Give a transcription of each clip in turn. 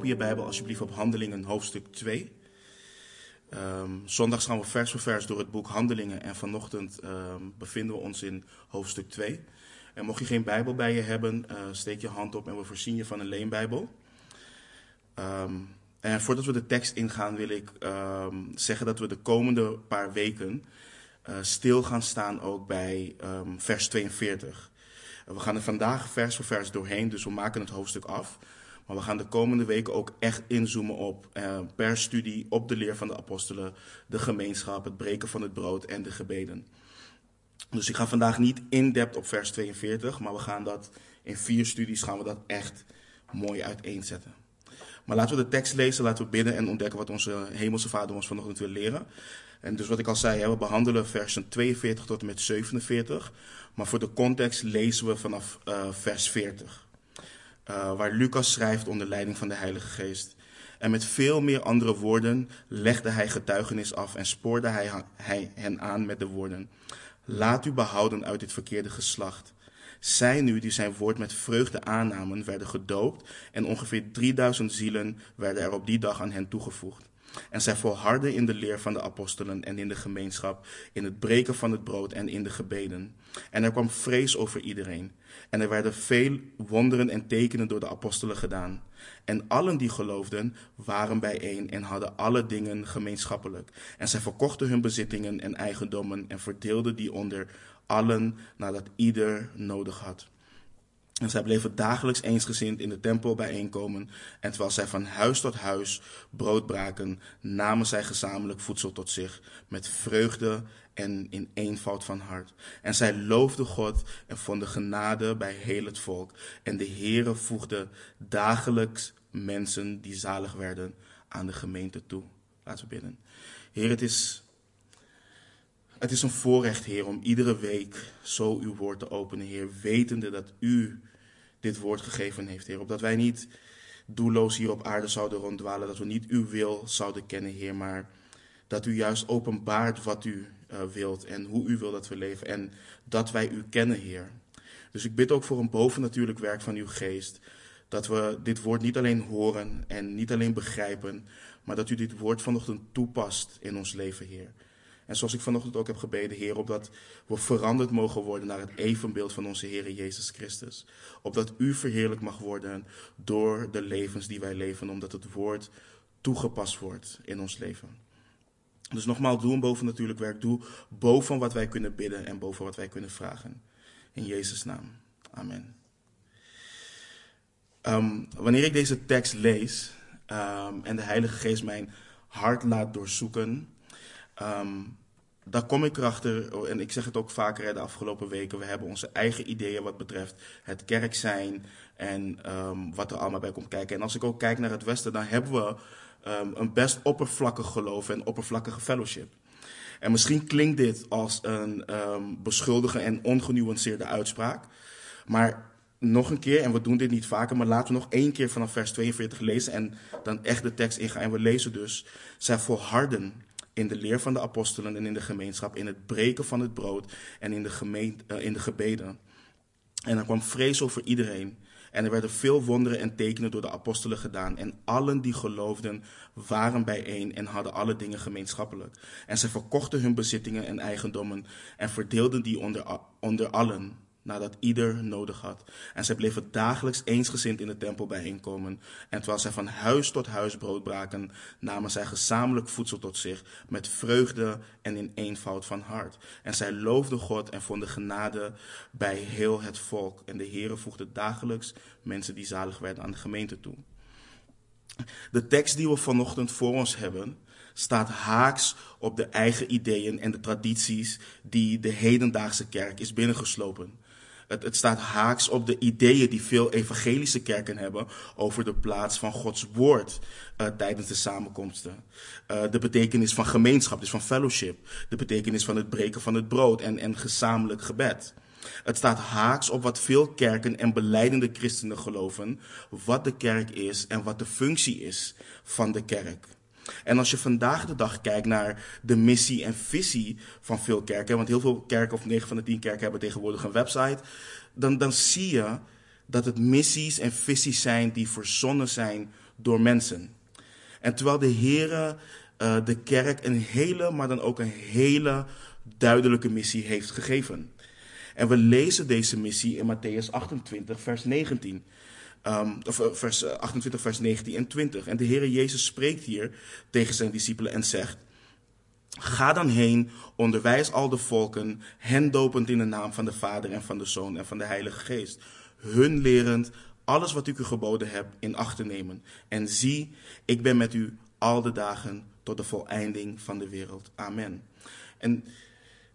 open je Bijbel alsjeblieft op Handelingen hoofdstuk 2. Ehm, zondags gaan we vers voor vers door het boek Handelingen en vanochtend ehm, bevinden we ons in hoofdstuk 2. En mocht je geen Bijbel bij je hebben, uh, steek je hand op en we voorzien je van een leenbijbel. Ehm, en voordat we de tekst ingaan wil ik zeggen dat we de komende paar weken uh, stil gaan staan ook bij vers 42. we gaan er vandaag vers voor vers doorheen, dus we maken het hoofdstuk af. Maar we gaan de komende weken ook echt inzoomen op eh, per studie op de leer van de apostelen, de gemeenschap, het breken van het brood en de gebeden. Dus ik ga vandaag niet in-depth op vers 42, maar we gaan dat in vier studies gaan we dat echt mooi uiteenzetten. Maar laten we de tekst lezen, laten we bidden en ontdekken wat onze hemelse vader ons vanochtend wil leren. En dus wat ik al zei, we behandelen versen 42 tot en met 47. Maar voor de context lezen we vanaf uh, vers 40 uh, waar Lucas schrijft onder leiding van de Heilige Geest. En met veel meer andere woorden legde hij getuigenis af en spoorde hij, hij hen aan met de woorden: Laat u behouden uit dit verkeerde geslacht. Zij nu die zijn woord met vreugde aannamen, werden gedoopt en ongeveer 3000 zielen werden er op die dag aan hen toegevoegd. En zij volharden in de leer van de apostelen en in de gemeenschap, in het breken van het brood en in de gebeden. En er kwam vrees over iedereen. En er werden veel wonderen en tekenen door de apostelen gedaan. En allen die geloofden waren bijeen en hadden alle dingen gemeenschappelijk. En zij verkochten hun bezittingen en eigendommen en verdeelden die onder allen nadat ieder nodig had. En zij bleven dagelijks eensgezind in de tempel bijeenkomen. En terwijl zij van huis tot huis brood braken, namen zij gezamenlijk voedsel tot zich, met vreugde en in eenvoud van hart. En zij loofden God en vonden genade bij heel het volk. En de Heere voegde dagelijks mensen die zalig werden aan de gemeente toe. Laten we bidden. Heer, het is, het is een voorrecht, Heer, om iedere week zo uw woord te openen, Heer, wetende dat u dit woord gegeven heeft, Heer. Opdat wij niet doelloos hier op aarde zouden ronddwalen, dat we niet uw wil zouden kennen, Heer, maar dat u juist openbaart wat u uh, wilt en hoe u wilt dat we leven en dat wij u kennen, Heer. Dus ik bid ook voor een bovennatuurlijk werk van uw geest, dat we dit woord niet alleen horen en niet alleen begrijpen, maar dat u dit woord vanochtend toepast in ons leven, Heer. En zoals ik vanochtend ook heb gebeden, Heer, opdat we veranderd mogen worden naar het evenbeeld van onze Heer Jezus Christus. Opdat U verheerlijk mag worden door de levens die wij leven, omdat het woord toegepast wordt in ons leven. Dus nogmaals, doe een boven natuurlijk werk. Doe boven wat wij kunnen bidden en boven wat wij kunnen vragen. In Jezus' naam. Amen. Um, wanneer ik deze tekst lees um, en de Heilige Geest mijn hart laat doorzoeken, um, daar kom ik erachter, en ik zeg het ook vaker de afgelopen weken, we hebben onze eigen ideeën wat betreft het kerk zijn en um, wat er allemaal bij komt kijken. En als ik ook kijk naar het Westen, dan hebben we um, een best oppervlakkig geloof en oppervlakkige fellowship. En misschien klinkt dit als een um, beschuldige en ongenuanceerde uitspraak, maar nog een keer, en we doen dit niet vaker, maar laten we nog één keer vanaf vers 42 lezen en dan echt de tekst ingaan. En we lezen dus, zij volharden in de leer van de apostelen en in de gemeenschap, in het breken van het brood en in de, uh, in de gebeden. En er kwam vrees over iedereen. En er werden veel wonderen en tekenen door de apostelen gedaan. En allen die geloofden waren bijeen en hadden alle dingen gemeenschappelijk. En ze verkochten hun bezittingen en eigendommen en verdeelden die onder, onder allen nadat ieder nodig had. En zij bleven dagelijks eensgezind in de tempel bijeenkomen. En terwijl zij van huis tot huis brood braken, namen zij gezamenlijk voedsel tot zich, met vreugde en in eenvoud van hart. En zij loofden God en vonden genade bij heel het volk. En de Heere voegde dagelijks mensen die zalig werden aan de gemeente toe. De tekst die we vanochtend voor ons hebben, staat haaks op de eigen ideeën en de tradities die de hedendaagse kerk is binnengeslopen. Het, het, staat haaks op de ideeën die veel evangelische kerken hebben over de plaats van Gods woord uh, tijdens de samenkomsten. Uh, de betekenis van gemeenschap, dus van fellowship. De betekenis van het breken van het brood en, en gezamenlijk gebed. Het staat haaks op wat veel kerken en beleidende christenen geloven, wat de kerk is en wat de functie is van de kerk. En als je vandaag de dag kijkt naar de missie en visie van veel kerken, want heel veel kerken, of 9 van de 10 kerken, hebben tegenwoordig een website, dan, dan zie je dat het missies en visies zijn die verzonnen zijn door mensen. En terwijl de Heer uh, de kerk een hele, maar dan ook een hele duidelijke missie heeft gegeven. En we lezen deze missie in Matthäus 28, vers 19. Um, eh, vers 28, eh, vers 19 en 20. En de Heer Jezus spreekt hier tegen zijn discipelen en zegt: Ga dan heen, onderwijs al de volken, hen dopend in de naam van de Vader en van de Zoon en van de Heilige Geest. Hun lerend alles wat ik u geboden heb in acht te nemen. En zie, ik ben met u al de dagen tot de voleinding van de wereld. Amen. En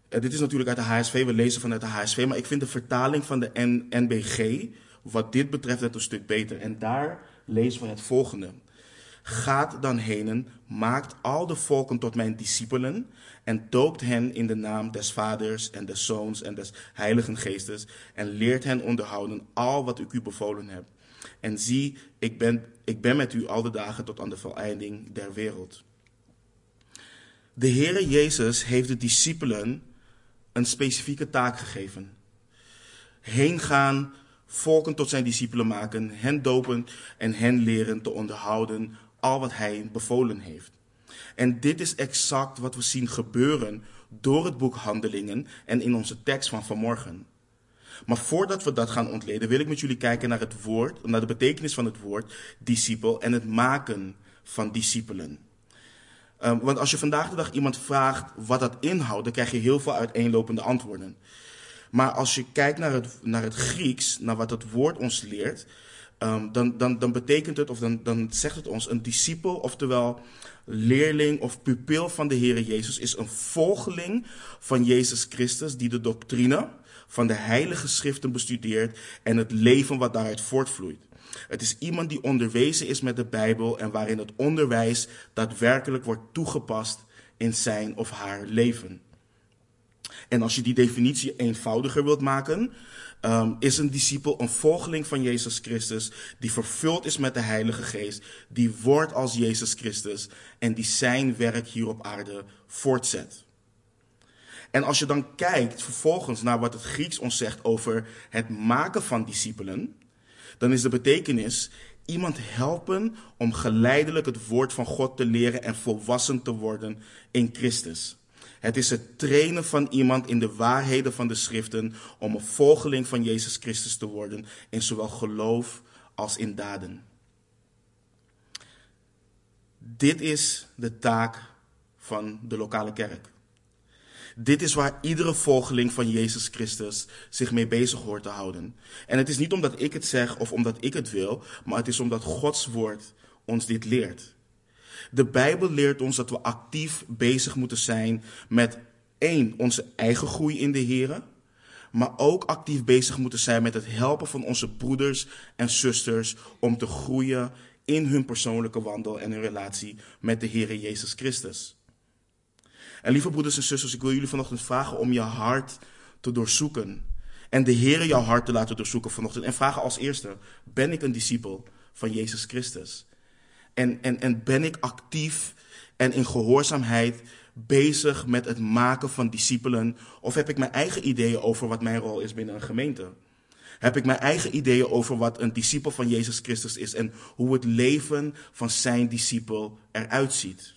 uh, dit is natuurlijk uit de HSV, we lezen vanuit de HSV, maar ik vind de vertaling van de NBG, wat dit betreft, net een stuk beter. En daar lezen we het volgende. Gaat dan heen, maakt al de volken tot mijn discipelen en doopt hen in de naam des Vaders en des Zoons en des Heiligen Geestes en leert hen onderhouden al wat ik u bevolen heb. En zie, ik ben, ik ben met u al de dagen tot aan de voleinding der wereld. De Heere Jezus heeft de discipelen een specifieke taak gegeven. Heen gaan, volken tot zijn discipelen maken, hen dopen en hen leren te onderhouden al wat hij bevolen heeft. En dit is exact wat we zien gebeuren door het boek Handelingen en in onze tekst van vanmorgen. Maar voordat we dat gaan ontleden, wil ik met jullie kijken naar het woord, naar de betekenis van het woord discipel en het maken van discipelen. Um, want als je vandaag de dag iemand vraagt wat dat inhoudt, dan krijg je heel veel uiteenlopende antwoorden. Maar als je kijkt naar het, naar het Grieks, naar wat het woord ons leert, um, dan, dan, dan betekent het, of dan, dan zegt het ons, een discipel, oftewel leerling of pupil van de Heer Jezus, is een volgeling van Jezus Christus die de doctrine van de Heilige Schriften bestudeert en het leven wat daaruit voortvloeit. Het is iemand die onderwezen is met de Bijbel en waarin het onderwijs daadwerkelijk wordt toegepast in zijn of haar leven. En als je die definitie eenvoudiger wilt maken, um, is een discipel een volgeling van Jezus Christus, die vervuld is met de Heilige Geest, die wordt als Jezus Christus en die zijn werk hier op aarde voortzet. En als je dan kijkt vervolgens naar wat het Grieks ons zegt over het maken van discipelen, dan is de betekenis iemand helpen om geleidelijk het woord van God te leren en volwassen te worden in Christus. Het is het trainen van iemand in de waarheden van de schriften om een volgeling van Jezus Christus te worden in zowel geloof als in daden. Dit is de taak van de lokale kerk. Dit is waar iedere volgeling van Jezus Christus zich mee bezig hoort te houden. En het is niet omdat ik het zeg of omdat ik het wil, maar het is omdat Gods woord ons dit leert. De Bijbel leert ons dat we actief bezig moeten zijn met één, onze eigen groei in de Here, maar ook actief bezig moeten zijn met het helpen van onze broeders en zusters om te groeien in hun persoonlijke wandel en hun relatie met de Heer Jezus Christus. En lieve broeders en zusters, ik wil jullie vanochtend vragen om je hart te doorzoeken. En de Heer jouw hart te laten doorzoeken vanochtend. En vragen als eerste, ben ik een discipel van Jezus Christus? En, en, en ben ik actief en in gehoorzaamheid bezig met het maken van discipelen? Of heb ik mijn eigen ideeën over wat mijn rol is binnen een gemeente? Heb ik mijn eigen ideeën over wat een discipel van Jezus Christus is en hoe het leven van zijn discipel eruit ziet?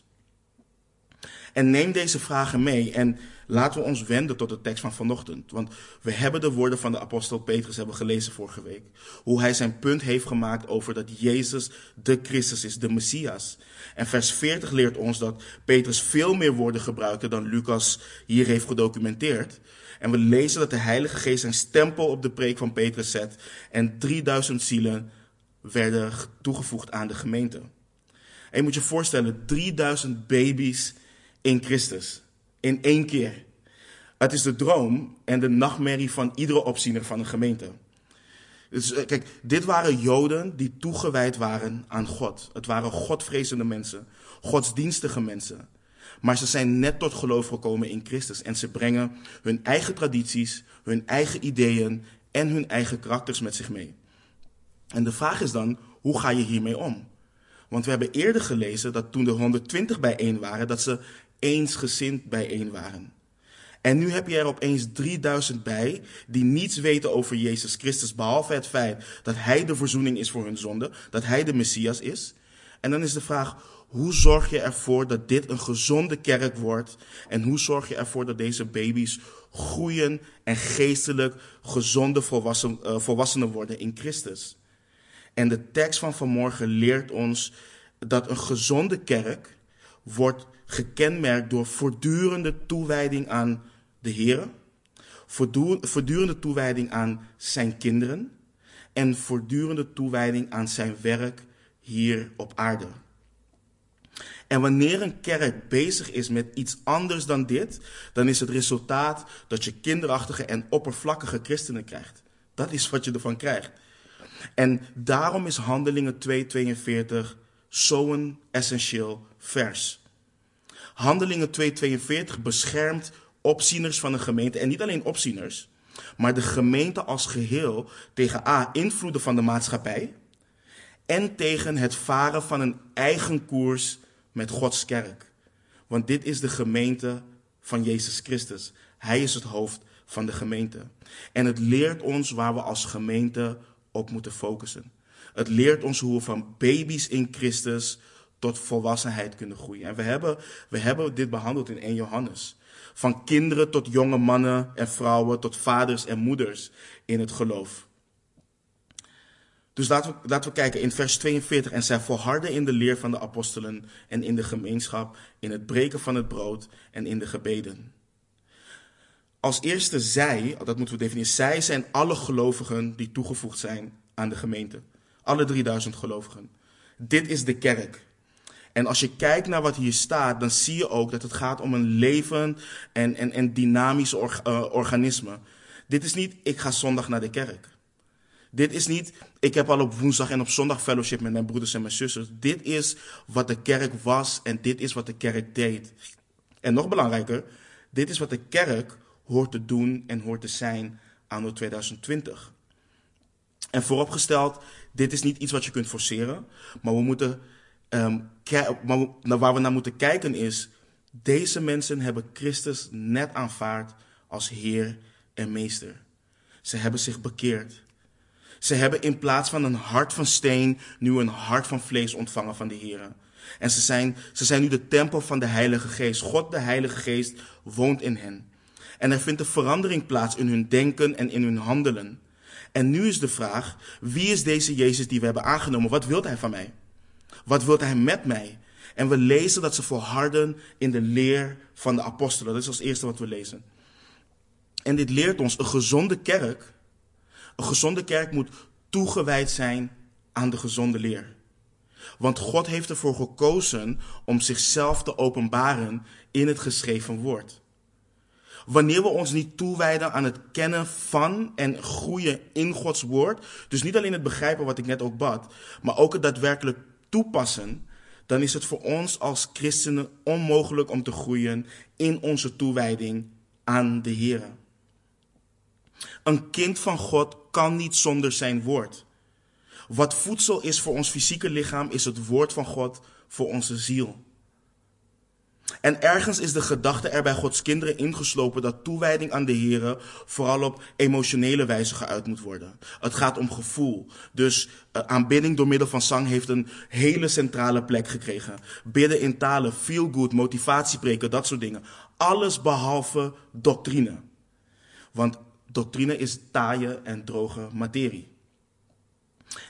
En neem deze vragen mee en laten we ons wenden tot de tekst van vanochtend. Want we hebben de woorden van de apostel Petrus hebben gelezen vorige week. Hoe hij zijn punt heeft gemaakt over dat Jezus de Christus is, de Messias. En vers 40 leert ons dat Petrus veel meer woorden gebruikte dan Lucas hier heeft gedocumenteerd. En we lezen dat de Heilige Geest zijn stempel op de preek van Petrus zet en 3000 zielen werden toegevoegd aan de gemeente. En je moet je voorstellen, 3000 baby's in Christus. In één keer. Het is de droom en de nachtmerrie van iedere opziener van een gemeente. Dus eh, kijk, dit waren Joden die toegewijd waren aan God. Het waren Godvrezende mensen, godsdienstige mensen. Maar ze zijn net tot geloof gekomen in Christus en ze brengen hun eigen tradities, hun eigen ideeën en hun eigen karakters met zich mee. En de vraag is dan, hoe ga je hiermee om? Want we hebben eerder gelezen dat toen de 120 bijeen waren, dat ze eensgezind bijeen waren. En nu heb je er opeens 3000 bij die niets weten over Jezus Christus, behalve het feit dat Hij de verzoening is voor hun zonde, dat Hij de Messias is. En dan is de vraag, hoe zorg je ervoor dat dit een gezonde kerk wordt? En hoe zorg je ervoor dat deze baby's groeien en geestelijk gezonde volwassen, uh, volwassenen worden in Christus? En de tekst van vanmorgen leert ons dat een gezonde kerk wordt gekenmerkt door voortdurende toewijding aan de Heer, voortdurende toewijding aan zijn kinderen en voortdurende toewijding aan zijn werk hier op aarde. En wanneer een kerk bezig is met iets anders dan dit, dan is het resultaat dat je kinderachtige en oppervlakkige christenen krijgt. Dat is wat je ervan krijgt. En daarom is Handelingen 2:42 zo'n essentieel vers. Handelingen 2:42 beschermt opzieners van een gemeente en niet alleen opzieners, maar de gemeente als geheel tegen a invloeden van de maatschappij en tegen het varen van een eigen koers met Gods kerk. Want dit is de gemeente van Jezus Christus. Hij is het hoofd van de gemeente. En het leert ons waar we als gemeente op moeten focussen. Het leert ons hoe we van baby's in Christus tot volwassenheid kunnen groeien. En we hebben, we hebben dit behandeld in 1 Johannes. Van kinderen tot jonge mannen en vrouwen, tot vaders en moeders in het geloof. Dus laten we, laten we kijken in vers 42. En zij volharden in de leer van de apostelen en in de gemeenschap, in het breken van het brood en in de gebeden. Als eerste zij, dat moeten we definiëren, zij zijn alle gelovigen die toegevoegd zijn aan de gemeente. Alle 3000 gelovigen. Dit is de kerk. En als je kijkt naar wat hier staat, dan zie je ook dat het gaat om een levend en, en, en dynamisch uh, organisme. Dit is niet, ik ga zondag naar de kerk. Dit is niet, ik heb al op woensdag en op zondag fellowship met mijn broeders en mijn zusters. Dit is wat de kerk was en dit is wat de kerk deed. En nog belangrijker, dit is wat de kerk hoort te doen en hoort te zijn anno 2020. En vooropgesteld, dit is niet iets wat je kunt forceren, maar we moeten, um, maar waar we naar moeten kijken is, deze mensen hebben Christus net aanvaard als Heer en Meester. Ze hebben zich bekeerd. Ze hebben in plaats van een hart van steen nu een hart van vlees ontvangen van de Heer. En ze zijn, ze zijn nu de tempel van de Heilige Geest. God, de Heilige Geest, woont in hen. En er vindt een verandering plaats in hun denken en in hun handelen. En nu is de vraag, wie is deze Jezus die we hebben aangenomen? Wat wil hij van mij? Wat wil hij met mij? En we lezen dat ze volharden in de leer van de apostelen. Dat is als eerste wat we lezen. En dit leert ons, een gezonde kerk, een gezonde kerk moet toegewijd zijn aan de gezonde leer. Want God heeft ervoor gekozen om zichzelf te openbaren in het geschreven woord. Wanneer we ons niet toewijden aan het kennen van en groeien in Gods woord, dus niet alleen het begrijpen wat ik net ook bad, maar ook het daadwerkelijk toepassen, dan is het voor ons als christenen onmogelijk om te groeien in onze toewijding aan de Heer. Een kind van God kan niet zonder zijn woord. Wat voedsel is voor ons fysieke lichaam, is het woord van God voor onze ziel. En ergens is de gedachte er bij Gods kinderen ingeslopen dat toewijding aan de Heer vooral op emotionele wijze geuit moet worden. Het gaat om gevoel. Dus uh, aanbidding door middel van zang heeft een hele centrale plek gekregen. Bidden in talen, feel good, motivatiepreken, dat soort dingen. Alles behalve doctrine. Want doctrine is taaie en droge materie.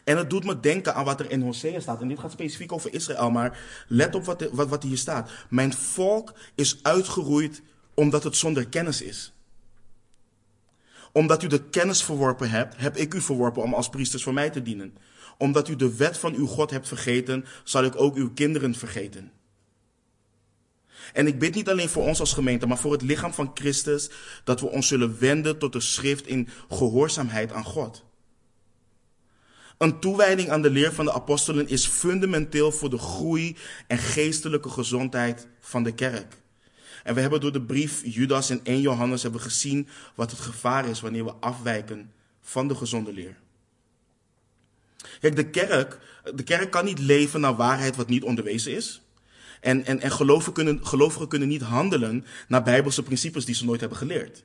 En het doet me denken aan wat er in Hosea staat. En dit gaat specifiek over Israël, maar let op wat, wat, wat hier staat. Mijn volk is uitgeroeid omdat het zonder kennis is. Omdat u de kennis verworpen hebt, heb ik u verworpen om als priesters voor mij te dienen. Omdat u de wet van uw God hebt vergeten, zal ik ook uw kinderen vergeten. En ik bid niet alleen voor ons als gemeente, maar voor het lichaam van Christus, dat we ons zullen wenden tot de schrift in gehoorzaamheid aan God. Een toewijding aan de leer van de apostelen is fundamenteel voor de groei en geestelijke gezondheid van de kerk. En we hebben door de brief Judas en 1 Johannes hebben gezien wat het gevaar is wanneer we afwijken van de gezonde leer. Kijk, de kerk, de kerk kan niet leven naar waarheid wat niet onderwezen is. En, en, en gelovigen, kunnen, gelovigen kunnen niet handelen naar bijbelse principes die ze nooit hebben geleerd.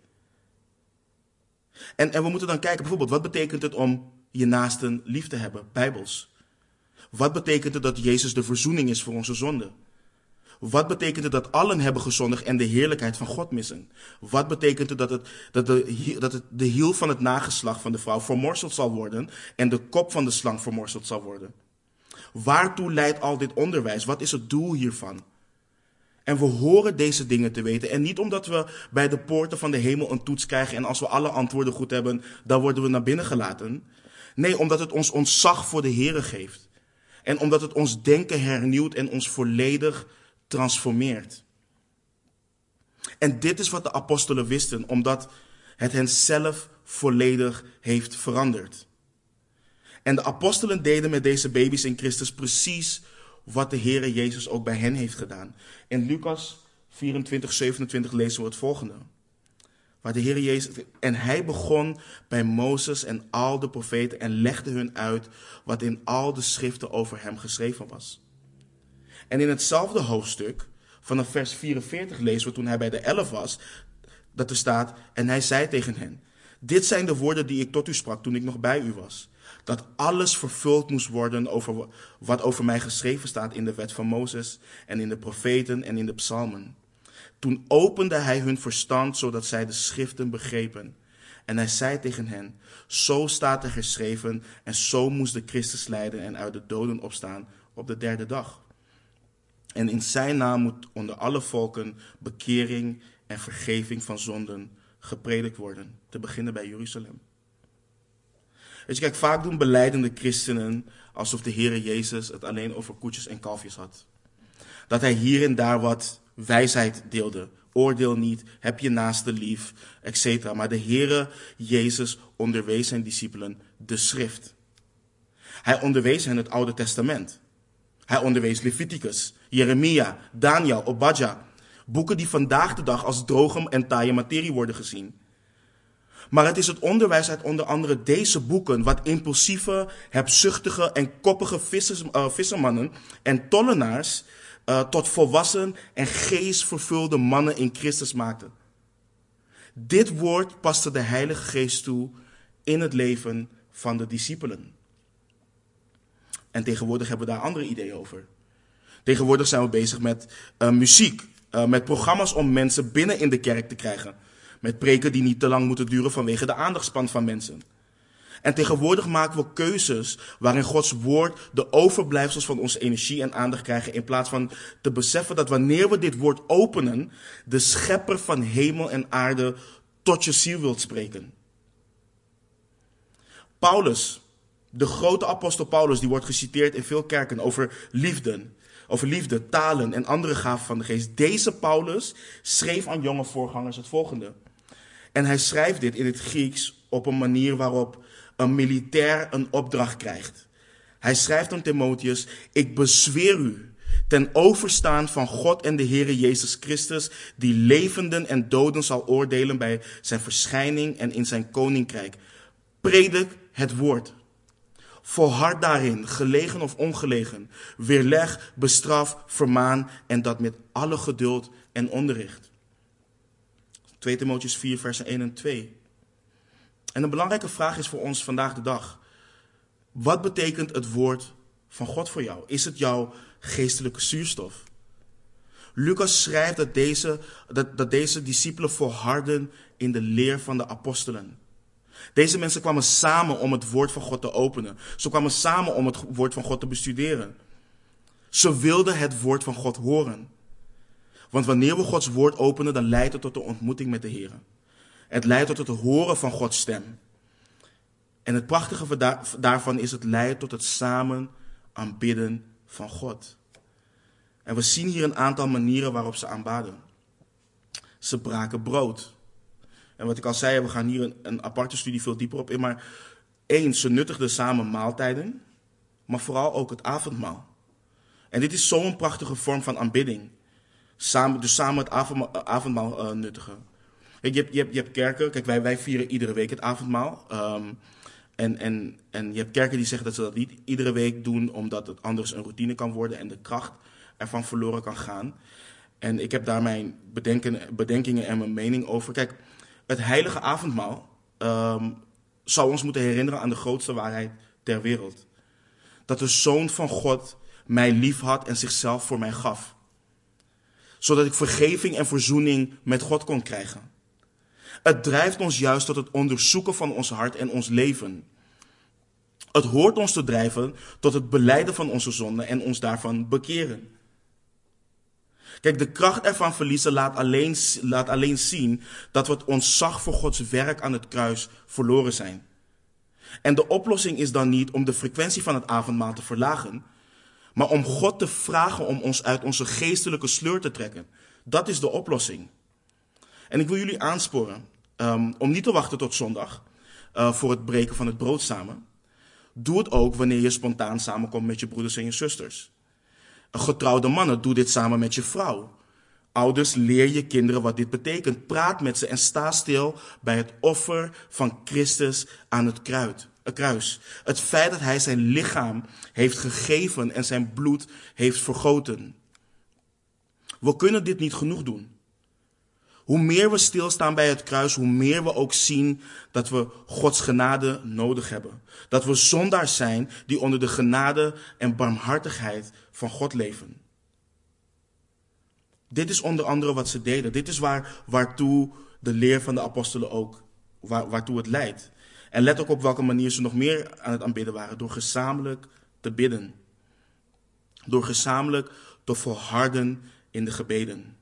En, en we moeten dan kijken bijvoorbeeld, wat betekent het om je naasten lief te hebben, bijbels. Wat betekent het dat Jezus de verzoening is voor onze zonde? Wat betekent het dat allen hebben gezondigd en de heerlijkheid van God missen? Wat betekent het dat, het, dat, de, dat de hiel van het nageslacht van de vrouw vermorseld zal worden en de kop van de slang vermorseld zal worden? Waartoe leidt al dit onderwijs? Wat is het doel hiervan? En we horen deze dingen te weten. En niet omdat we bij de poorten van de hemel een toets krijgen en als we alle antwoorden goed hebben, dan worden we naar binnen gelaten. Nee, omdat het ons ontzag voor de Here geeft. En omdat het ons denken hernieuwt en ons volledig transformeert. En dit is wat de apostelen wisten, omdat het hen zelf volledig heeft veranderd. En de apostelen deden met deze baby's in Christus precies wat de Heere Jezus ook bij hen heeft gedaan. In Lucas 24, 27 lezen we het volgende. Waar de Heer Jezus. En hij begon bij Mozes en al de profeten en legde hun uit wat in al de schriften over hem geschreven was. En in hetzelfde hoofdstuk, vanaf vers 44, lezen we toen hij bij de elf was, dat er staat: En hij zei tegen hen: Dit zijn de woorden die ik tot u sprak toen ik nog bij u was. Dat alles vervuld moest worden over wat over mij geschreven staat in de wet van Mozes en in de profeten en in de psalmen. Toen opende hij hun verstand zodat zij de schriften begrepen. En hij zei tegen hen: Zo staat er geschreven, en zo moest de Christus lijden en uit de doden opstaan op de derde dag. En in zijn naam moet onder alle volken bekering en vergeving van zonden gepredikt worden, te beginnen bij Jeruzalem. Weet je, kijk, vaak doen beleidende christenen alsof de Heere Jezus het alleen over koetjes en kalfjes had. Dat hij hier en daar wat wijsheid deelde. Oordeel niet, heb je naaste lief, etc. Maar de Heere Jezus onderwees zijn discipelen de schrift. Hij onderwees hen het Oude Testament. Hij onderwees Leviticus, Jeremia, Daniel, Obadja. Boeken die vandaag de dag als droge en taaie materie worden gezien. Maar het is het onderwijs uit onder andere deze boeken wat impulsieve, hebzuchtige en koppige vissers, uh, vissermannen en tollenaars uh, tot volwassen en geestvervulde mannen in Christus maakte. Dit woord paste de Heilige Geest toe in het leven van de discipelen. En tegenwoordig hebben we daar andere ideeën over. Tegenwoordig zijn we bezig met uh, muziek, uh, met programma's om mensen binnen in de kerk te krijgen. Met preken die niet te lang moeten duren vanwege de aandachtspan van mensen. En tegenwoordig maken we keuzes waarin Gods woord de overblijfsels van onze energie en aandacht krijgen. In plaats van te beseffen dat wanneer we dit woord openen, de schepper van hemel en aarde tot je ziel wilt spreken. Paulus, de grote apostel Paulus, die wordt geciteerd in veel kerken over liefde. Over liefde, talen en andere gaven van de geest. Deze Paulus schreef aan jonge voorgangers het volgende. En hij schrijft dit in het Grieks op een manier waarop een militair een opdracht krijgt. Hij schrijft aan Timotheus: Ik bezweer u ten overstaan van God en de Heere Jezus Christus, die levenden en doden zal oordelen bij zijn verschijning en in zijn koninkrijk. Predik het woord. Volhard daarin, gelegen of ongelegen. Weerleg, bestraf, vermaan en dat met alle geduld en onderricht. 2 Timotheus 4, versen 1 en 2. En een belangrijke vraag is voor ons vandaag de dag. Wat betekent het woord van God voor jou? Is het jouw geestelijke zuurstof? Lucas schrijft dat deze, dat, dat deze discipelen volharden in de leer van de apostelen. Deze mensen kwamen samen om het woord van God te openen. Ze kwamen samen om het woord van God te bestuderen. Ze wilden het woord van God horen. Want wanneer we Gods woord openen, dan leidt het tot de ontmoeting met de Heer. Het leidt tot het horen van Gods stem. En het prachtige daarvan is het leidt tot het samen aanbidden van God. En we zien hier een aantal manieren waarop ze aanbaden. Ze braken brood. En wat ik al zei, we gaan hier een, aparte studie veel dieper op in. Maar één, ze nuttigden samen maaltijden, maar vooral ook het avondmaal. En dit is zo'n prachtige vorm van aanbidding. Samen, dus samen het avondmaal, uh, nuttigen. Je hebt, je, je kerken, kijk, wij, wij vieren iedere week het avondmaal. Um, en, en, en je hebt kerken die zeggen dat ze dat niet iedere week doen, omdat het anders een routine kan worden en de kracht ervan verloren kan gaan. En ik heb daar mijn bedenken, bedenkingen en mijn mening over. Kijk, het heilige avondmaal um, zou ons moeten herinneren aan de grootste waarheid ter wereld. dat de Zoon van God mij lief had en zichzelf voor mij gaf. Zodat ik vergeving en verzoening met God kon krijgen. Het drijft ons juist tot het onderzoeken van ons hart en ons leven. Het hoort ons te drijven tot het beleiden van onze zonden en ons daarvan bekeren. Kijk, de kracht ervan verliezen laat alleen, laat alleen zien dat we het ontzag voor Gods werk aan het kruis verloren zijn. En de oplossing is dan niet om de frequentie van het avondmaal te verlagen, maar om God te vragen om ons uit onze geestelijke sleur te trekken. Dat is de oplossing. En ik wil jullie aansporen um, om niet te wachten tot zondag uh, voor het breken van het brood samen. Doe het ook wanneer je spontaan samenkomt met je broeders en je zusters. Getrouwde mannen, doe dit samen met je vrouw. Ouders, leer je kinderen wat dit betekent. Praat met ze en sta stil bij het offer van Christus aan het kruis. Het feit dat hij zijn lichaam heeft gegeven en zijn bloed heeft vergoten. We kunnen dit niet genoeg doen. Hoe meer we stilstaan bij het kruis, hoe meer we ook zien dat we Gods genade nodig hebben. Dat we zondaars zijn die onder de genade en barmhartigheid van God leven. Dit is onder andere wat ze deden. Dit is waar, waartoe de leer van de apostelen ook, waar, waartoe het leidt. En let ook op welke manier ze nog meer aan het aanbidden waren. Door gezamenlijk te bidden. Door gezamenlijk te volharden in de gebeden.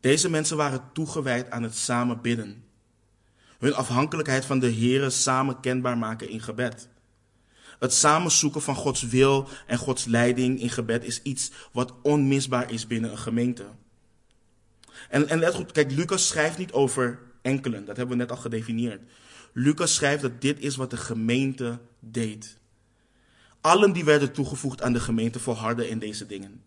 Deze mensen waren toegewijd aan het samen bidden. Hun afhankelijkheid van de Here samen kenbaar maken in gebed. Het samenzoeken van Gods wil en Gods leiding in gebed is iets wat onmisbaar is binnen een gemeente. En, en let goed, kijk, Lucas schrijft niet over enkelen, dat hebben we net al gedefinieerd. Lucas schrijft dat dit is wat de gemeente deed. Allen die werden toegevoegd aan de gemeente volharden in deze dingen.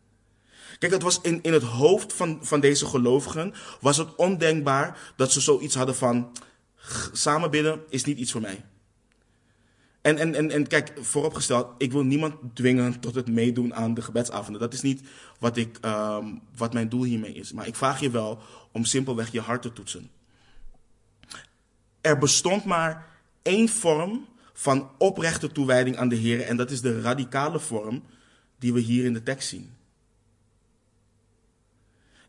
Kijk, het was in, in het hoofd van, van deze gelovigen was het ondenkbaar dat ze zoiets hadden van samen bidden is niet iets voor mij. En, en, en, en kijk, vooropgesteld, ik wil niemand dwingen tot het meedoen aan de gebedsavonden. Dat is niet wat, ik, um, wat mijn doel hiermee is. Maar ik vraag je wel om simpelweg je hart te toetsen. Er bestond maar één vorm van oprechte toewijding aan de Heer. En dat is de radicale vorm die we hier in de tekst zien.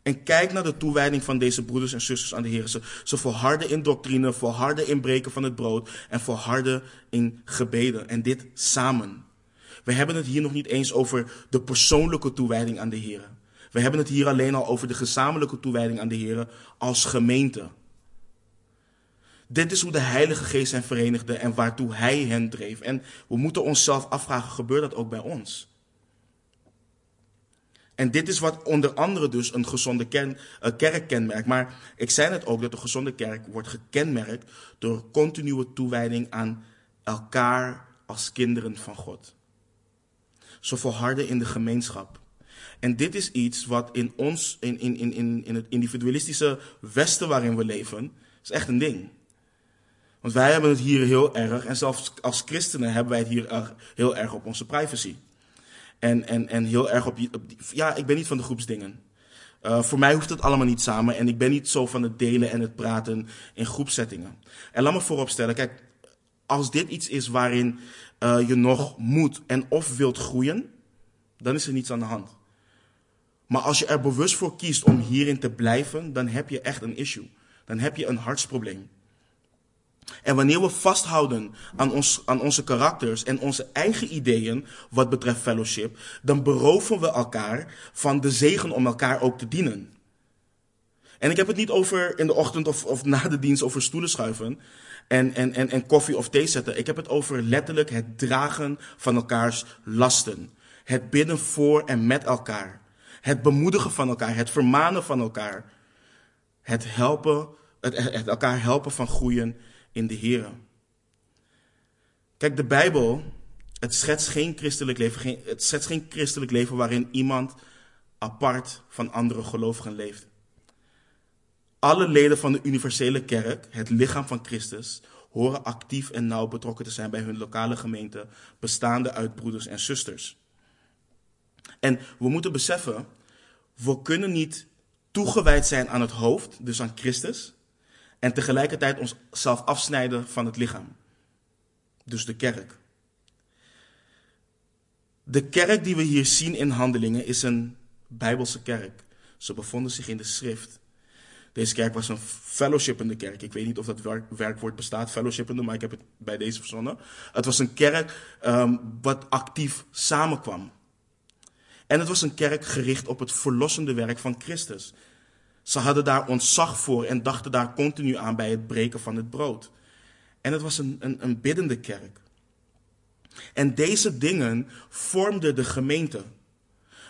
En kijk naar de toewijding van deze broeders en zusters aan de Heer. Ze, ze volharden in doctrine, volharden in breken van het brood en volharden in gebeden. En dit samen. We hebben het hier nog niet eens over de persoonlijke toewijding aan de Heer. We hebben het hier alleen al over de gezamenlijke toewijding aan de Heer als gemeente. Dit is hoe de Heilige Geest hen verenigde en waartoe Hij hen dreef. En we moeten onszelf afvragen, gebeurt dat ook bij ons? En dit is wat onder andere dus een gezonde ken, uh, kerk kenmerkt. Maar ik zei net ook dat een gezonde kerk wordt gekenmerkt door continue toewijding aan elkaar als kinderen van God. Zo volharden in de gemeenschap. En dit is iets wat in ons, in, in, in, in het individualistische Westen waarin we leven, is echt een ding. Want wij hebben het hier heel erg, en zelfs als christenen hebben wij het hier heel erg op onze privacy. En, en, en heel erg op, ja, ik ben niet van de groepsdingen. Uh, voor mij hoeft het allemaal niet samen en ik ben niet zo van het delen en het praten in groepsettingen. En laat me vooropstellen, kijk, als dit iets is waarin uh, je nog moet en of wilt groeien, dan is er niets aan de hand. Maar als je er bewust voor kiest om hierin te blijven, dan heb je echt een issue. Dan heb je een hartsprobleem. En wanneer we vasthouden aan, ons, aan onze karakters en onze eigen ideeën wat betreft fellowship, dan beroven we elkaar van de zegen om elkaar ook te dienen. En ik heb het niet over in de ochtend of, of na de dienst over stoelen schuiven en, en, en, en koffie of thee zetten. Ik heb het over letterlijk het dragen van elkaars lasten. Het bidden voor en met elkaar. Het bemoedigen van elkaar. Het vermanen van elkaar. Het helpen, het, het elkaar helpen van groeien in de Heer. Kijk, de Bijbel, het schetst geen christelijk leven, geen, het schetst geen christelijk leven waarin iemand apart van andere gelovigen leeft. Alle leden van de universele kerk, het lichaam van Christus, horen actief en nauw betrokken te zijn bij hun lokale gemeente, bestaande uit broeders en zusters. En we moeten beseffen, we kunnen niet toegewijd zijn aan het hoofd, dus aan Christus, en tegelijkertijd onszelf afsnijden van het lichaam. Dus de kerk. De kerk die we hier zien in handelingen is een Bijbelse kerk. Ze bevonden zich in de schrift. Deze kerk was een fellowshipende kerk. Ik weet niet of dat werkwoord bestaat, fellowshipende, maar ik heb het bij deze verzonnen. Het was een kerk um, wat actief samenkwam. En het was een kerk gericht op het verlossende werk van Christus. Ze hadden daar ontzag voor en dachten daar continu aan bij het breken van het brood. En het was een, een, een biddende kerk. En deze dingen vormden de gemeente.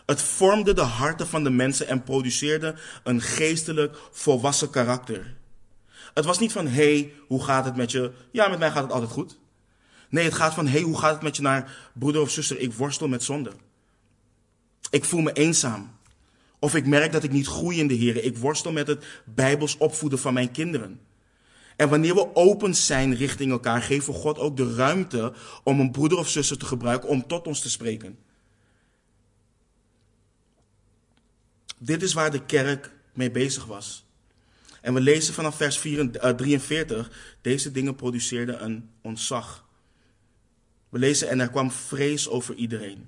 Het vormde de harten van de mensen en produceerde een geestelijk volwassen karakter. Het was niet van, hé, hey, hoe gaat het met je? Ja, met mij gaat het altijd goed. Nee, het gaat van, hé, hey, hoe gaat het met je naar broeder of zuster? Ik worstel met zonde. Ik voel me eenzaam. Of ik merk dat ik niet groei in de Heer. Ik worstel met het bijbels opvoeden van mijn kinderen. En wanneer we open zijn richting elkaar, geven we God ook de ruimte om een broeder of zuster te gebruiken om tot ons te spreken. Dit is waar de kerk mee bezig was. En we lezen vanaf vers 43, eh, deze dingen produceerden een ontzag. We lezen, en er kwam vrees over iedereen.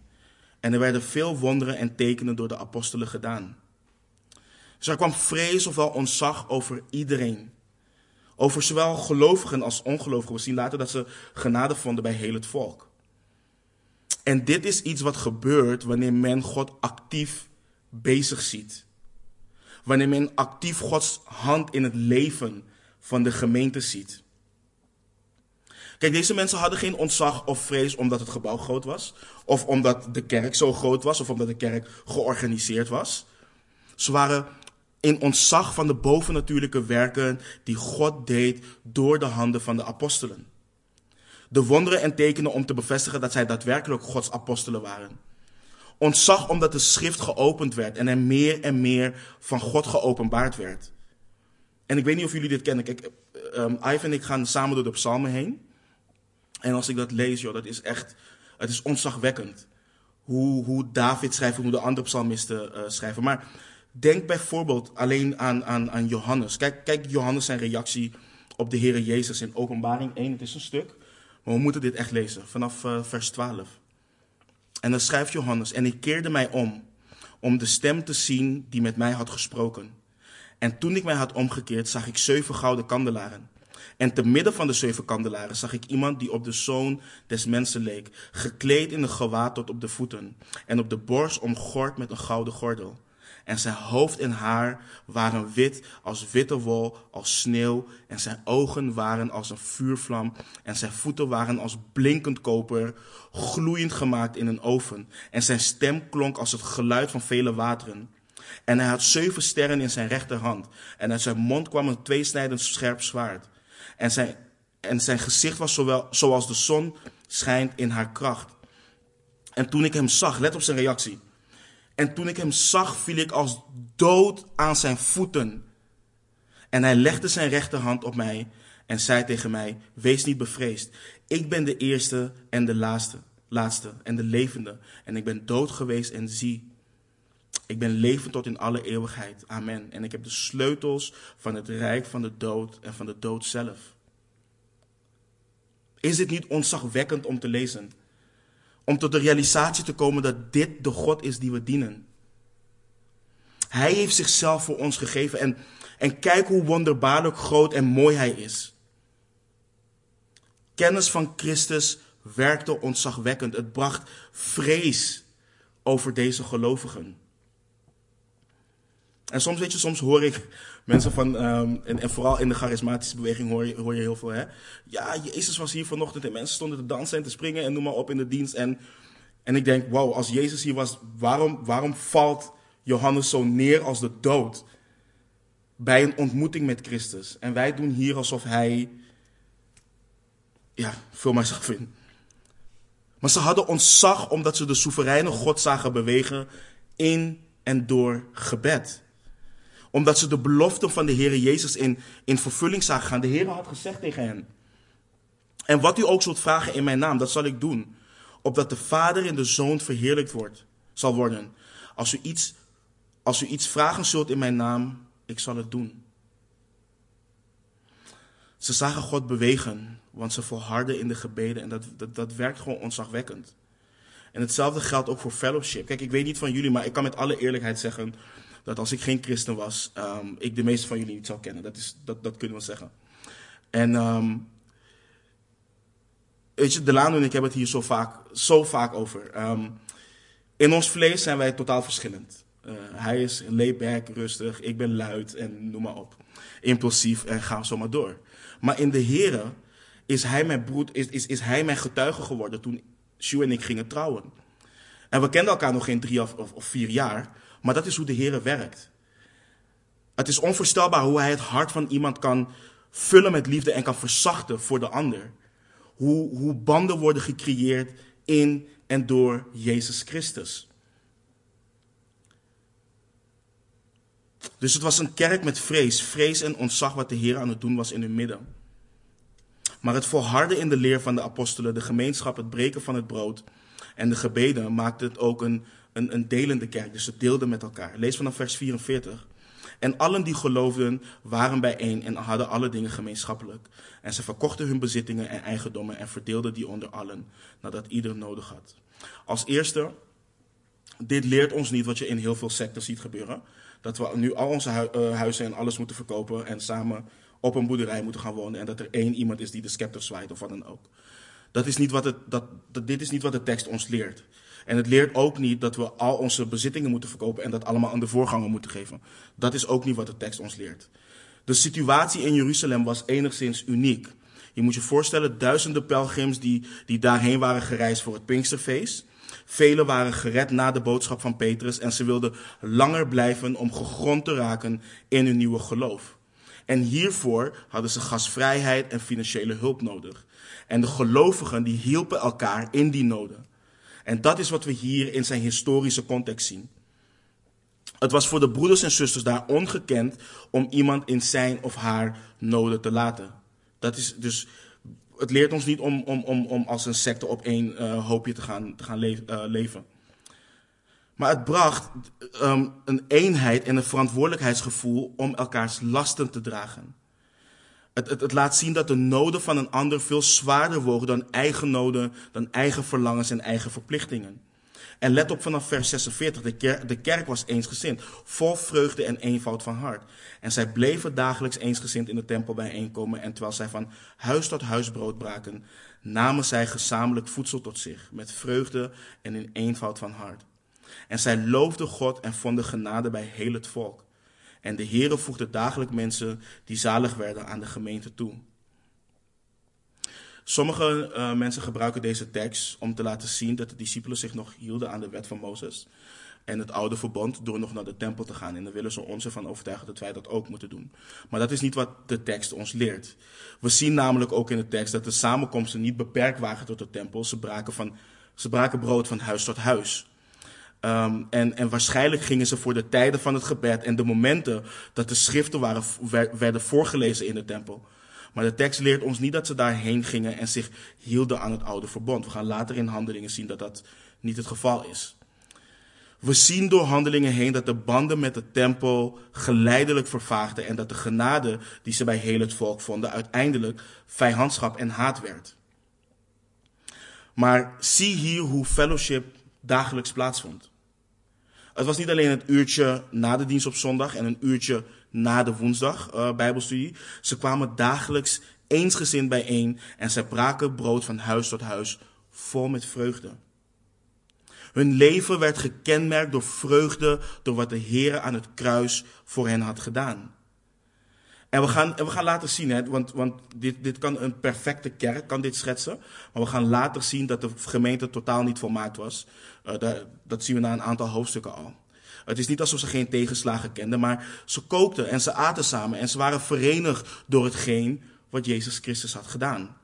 En er werden veel wonderen en tekenen door de apostelen gedaan. Dus er kwam vrees ofwel ontzag over iedereen. Over zowel gelovigen als ongelovigen. We zien later dat ze genade vonden bij heel het volk. En dit is iets wat gebeurt wanneer men God actief bezig ziet. Wanneer men actief Gods hand in het leven van de gemeente ziet. Kijk, deze mensen hadden geen ontzag of vrees omdat het gebouw groot was, of omdat de kerk zo groot was, of omdat de kerk georganiseerd was. Ze waren in ontzag van de bovennatuurlijke werken die God deed door de handen van de apostelen. De wonderen en tekenen om te bevestigen dat zij daadwerkelijk Gods apostelen waren. Ontzag omdat de schrift geopend werd en er meer en meer van God geopenbaard werd. En ik weet niet of jullie dit kennen. Kijk, um, Ivan en ik gaan samen door de psalmen heen. En als ik dat lees, joh, dat is echt, het is ontzagwekkend. Hoe, hoe David schrijft, hoe de andere psalmisten uh, schrijven. Maar denk bijvoorbeeld alleen aan, aan, aan Johannes. Kijk, kijk Johannes zijn reactie op de Heer Jezus in openbaring 1. Het is een stuk, maar we moeten dit echt lezen, vanaf uh, vers 12. En dan schrijft Johannes, en ik keerde mij om, om de stem te zien die met mij had gesproken. En toen ik mij had omgekeerd, zag ik zeven gouden kandelaren. En te midden van de zeven kandelaren zag ik iemand die op de zoon des mensen leek, gekleed in een gewaad tot op de voeten, en op de borst omgord met een gouden gordel. En zijn hoofd en haar waren wit als witte wol, als sneeuw. En zijn ogen waren als een vuurvlam. En zijn voeten waren als blinkend koper, gloeiend gemaakt in een oven. En zijn stem klonk als het geluid van vele wateren. En hij had zeven sterren in zijn rechterhand. En uit zijn mond kwam een tweesnijdend scherp zwaard. En zijn, en zijn gezicht was zowel, zoals de zon schijnt in haar kracht. En toen ik hem zag, let op zijn reactie. En toen ik hem zag, viel ik als dood aan zijn voeten. En hij legde zijn rechterhand op mij en zei tegen mij: Wees niet bevreesd. Ik ben de eerste en de laatste, laatste en de levende. En ik ben dood geweest en zie. Ik ben levend tot in alle eeuwigheid. Amen. En ik heb de sleutels van het rijk van de dood en van de dood zelf. Is dit niet ontzagwekkend om te lezen? Om tot de realisatie te komen dat dit de God is die we dienen. Hij heeft zichzelf voor ons gegeven en, en kijk hoe wonderbaarlijk groot en mooi hij is. Kennis van Christus werkte ontzagwekkend. Het bracht vrees over deze gelovigen. En soms, weet je, soms hoor ik mensen van, en, en, vooral in de charismatische beweging hoor je, hoor je heel veel, hè. Ja, Jezus was hier vanochtend en mensen stonden te dansen en te springen en noem maar op in de dienst. En, en ik denk, wauw, als Jezus hier was, waarom, waarom valt Johannes zo neer als de dood? Bij een ontmoeting met Christus. En wij doen hier alsof hij, ja, vul mijzelf in. Maar ze hadden ontzag omdat ze de soevereine God zagen bewegen in en door gebed omdat ze de beloften van de Heer Jezus in, in vervulling zagen gaan. De Heer had gezegd tegen hen. En wat u ook zult vragen in mijn naam, dat zal ik doen. Opdat de Vader en de Zoon verheerlijkt wordt, zal worden. Als u, iets, als u iets vragen zult in mijn naam, ik zal het doen. Ze zagen God bewegen, want ze volharden in de gebeden en dat, dat, dat werkt gewoon ontzagwekkend. En hetzelfde geldt ook voor fellowship. Kijk, ik weet niet van jullie, maar ik kan met alle eerlijkheid zeggen dat als ik geen christen was, ehm, ik de meeste van jullie niet zou kennen. Dat, is, dat, dat kunnen we zeggen. En ehm, weet je, Delano en ik hebben het hier zo vaak, zo vaak over. Ehm, in ons vlees zijn wij totaal verschillend. Uh, hij is laidback, rustig, ik ben luid en noem maar op. Impulsief en ga zo maar door. Maar in de Here is hij mijn broed, is, is, is hij mijn getuige geworden toen Sue en ik gingen trouwen. En we kenden elkaar nog geen drie of, of, of vier jaar, maar dat is hoe de Here werkt. Het is onvoorstelbaar hoe hij het hart van iemand kan vullen met liefde en kan verzachten voor de ander. Hoe, hoe banden worden gecreëerd in en door Jezus Christus. Dus het was een kerk met vrees, vrees en ontzag wat de Heer aan het doen was in hun midden. Maar het volharden in de leer van de apostelen, de gemeenschap, het breken van het brood en de gebeden maakte het ook een, een, een delende kerk. Dus ze deelden met elkaar. Lees vanaf vers 44. En allen die geloofden waren bijeen en hadden alle dingen gemeenschappelijk. En ze verkochten hun bezittingen en eigendommen en verdeelden die onder allen, nadat ieder nodig had. Als eerste, dit leert ons niet wat je in heel veel secten ziet gebeuren. Dat we nu al onze eh, huizen en alles moeten verkopen en samen op een boerderij moeten gaan wonen. En dat er één iemand is die de scepter zwaait of wat dan ook. Dat is niet wat het, dat, dat, dit is niet wat de tekst ons leert. En het leert ook niet dat we al onze bezittingen moeten verkopen en dat allemaal aan de voorganger moeten geven. Dat is ook niet wat de tekst ons leert. De situatie in Jeruzalem was enigszins uniek. Je moet je voorstellen, duizenden pelgrims die, die daarheen waren gereisd voor het Pinksterfeest. Velen waren gered na de boodschap van Petrus en ze wilden langer blijven om gegrond te raken in hun nieuwe geloof. En hiervoor hadden ze gasvrijheid en financiële hulp nodig. En de gelovigen die hielpen elkaar in die noden. En dat is wat we hier in zijn historische context zien. Het was voor de broeders en zusters daar ongekend om iemand in zijn of haar noden te laten. Dat is dus, het leert ons niet om, om, om, om als een secte op één uh, hoopje te gaan, te gaan le uh, leven. Maar het bracht um, een eenheid en een verantwoordelijkheidsgevoel om elkaars lasten te dragen. Het, het, het, laat zien dat de noden van een ander veel zwaarder wogen dan eigen noden, dan eigen verlangens en eigen verplichtingen. En let op vanaf vers 46, de kerk, de kerk was eensgezind, vol vreugde en eenvoud van hart. En zij bleven dagelijks eensgezind in de tempel bijeenkomen en terwijl zij van huis tot huis brood braken, namen zij gezamenlijk voedsel tot zich, met vreugde en in eenvoud van hart. En zij loofden God en vonden genade bij heel het volk. En de Heere voegde dagelijks mensen die zalig werden aan de gemeente toe. Sommige uh, mensen gebruiken deze tekst om te laten zien dat de discipelen zich nog hielden aan de wet van Mozes en het oude verbond door nog naar de tempel te gaan. En dan willen ze ons ervan overtuigen dat wij dat ook moeten doen. Maar dat is niet wat de tekst ons leert. We zien namelijk ook in de tekst dat de samenkomsten niet beperkt waren tot de tempel. Ze braken, van, ze braken brood van huis tot huis. Um, en, en waarschijnlijk gingen ze voor de tijden van het gebed en de momenten dat de schriften werden voorgelezen in de tempel. Maar de tekst leert ons niet dat ze daarheen gingen en zich hielden aan het oude verbond. We gaan later in handelingen zien dat dat niet het geval is. We zien door handelingen heen dat de banden met de tempel geleidelijk vervaagden en dat de genade die ze bij heel het volk vonden uiteindelijk vijandschap en haat werd. Maar zie hier hoe fellowship dagelijks plaatsvond. Het was niet alleen het uurtje na de dienst op zondag en een uurtje na de woensdag uh, Bijbelstudie. Ze kwamen dagelijks eensgezind bijeen en zij braken brood van huis tot huis vol met vreugde. Hun leven werd gekenmerkt door vreugde, door wat de Heer aan het kruis voor hen had gedaan. En we gaan, en we gaan later zien, hè, want, want dit, dit kan een perfecte kerk, kan dit schetsen. Maar we gaan later zien dat de gemeente totaal niet volmaakt was. Uh, dat, dat zien we na een aantal hoofdstukken al. Het is niet alsof ze geen tegenslagen kenden, maar ze kookten en ze aten samen en ze waren verenigd door hetgeen wat Jezus Christus had gedaan.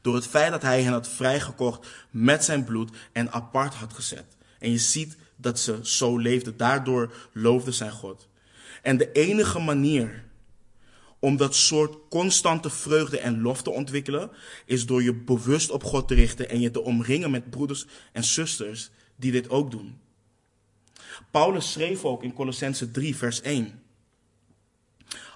Door het feit dat hij hen had vrijgekocht met zijn bloed en apart had gezet. En je ziet dat ze zo leefden. Daardoor loofden zij God. En de enige manier om dat soort constante vreugde en lof te ontwikkelen, is door je bewust op God te richten en je te omringen met broeders en zusters die dit ook doen. Paulus schreef ook in Colossense 3, vers 1.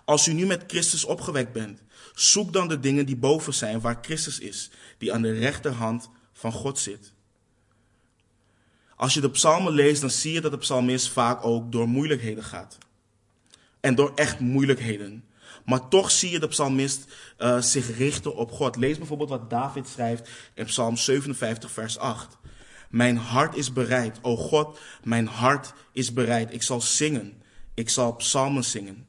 Als u nu met Christus opgewekt bent, zoek dan de dingen die boven zijn waar Christus is, die aan de rechterhand van God zit. Als je de psalmen leest, dan zie je dat de psalmist vaak ook door moeilijkheden gaat. En door echt moeilijkheden. Maar toch zie je de psalmist uh, zich richten op God. Lees bijvoorbeeld wat David schrijft in Psalm 57, vers 8. Mijn hart is bereid. O God, mijn hart is bereid. Ik zal zingen. Ik zal psalmen zingen.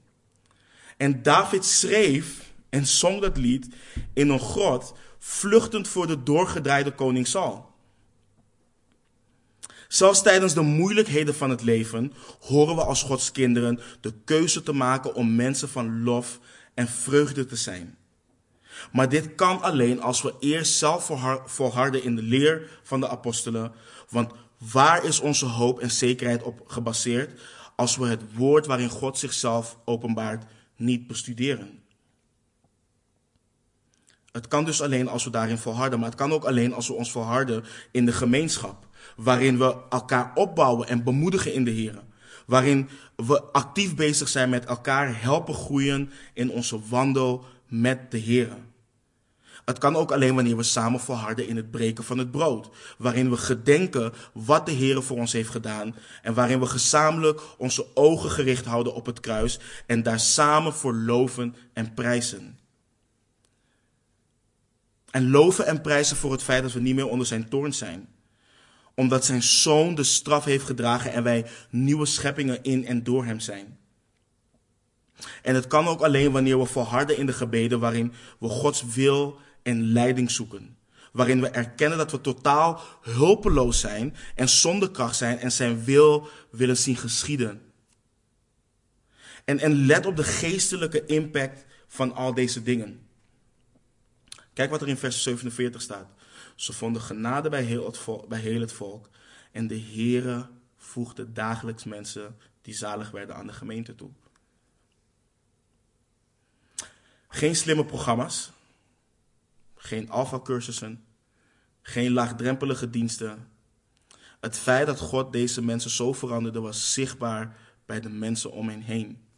En David schreef en zong dat lied in een grot, vluchtend voor de doorgedraaide koning Saul. Zelfs tijdens de moeilijkheden van het leven horen we als Gods kinderen de keuze te maken om mensen van lof en vreugde te zijn. Maar dit kan alleen als we eerst zelf volharden in de leer van de apostelen. Want waar is onze hoop en zekerheid op gebaseerd als we het woord waarin God zichzelf openbaart niet bestuderen? Het kan dus alleen als we daarin volharden, maar het kan ook alleen als we ons volharden in de gemeenschap, waarin we elkaar opbouwen en bemoedigen in de Heer. Waarin we actief bezig zijn met elkaar helpen groeien in onze wandel met de Heer. Het kan ook alleen wanneer we samen volharden in het breken van het brood. Waarin we gedenken wat de Heer voor ons heeft gedaan. En waarin we gezamenlijk onze ogen gericht houden op het kruis. En daar samen voor loven en prijzen. En loven en prijzen voor het feit dat we niet meer onder zijn toorn zijn. Omdat zijn zoon de straf heeft gedragen en wij nieuwe scheppingen in en door hem zijn. En het kan ook alleen wanneer we volharden in de gebeden waarin we Gods wil en leiding zoeken. Waarin we erkennen dat we totaal hulpeloos zijn en zonder kracht zijn en zijn wil willen zien geschieden. En, en let op de geestelijke impact van al deze dingen. Kijk wat er in vers 47 staat. Ze vonden genade bij heel het volk, bij heel het volk en de Heere voegde dagelijks mensen die zalig werden aan de gemeente toe. Geen slimme programma's, geen alfa-cursussen, geen laagdrempelige diensten. Het feit dat God deze mensen zo veranderde was zichtbaar bij de mensen om hen heen.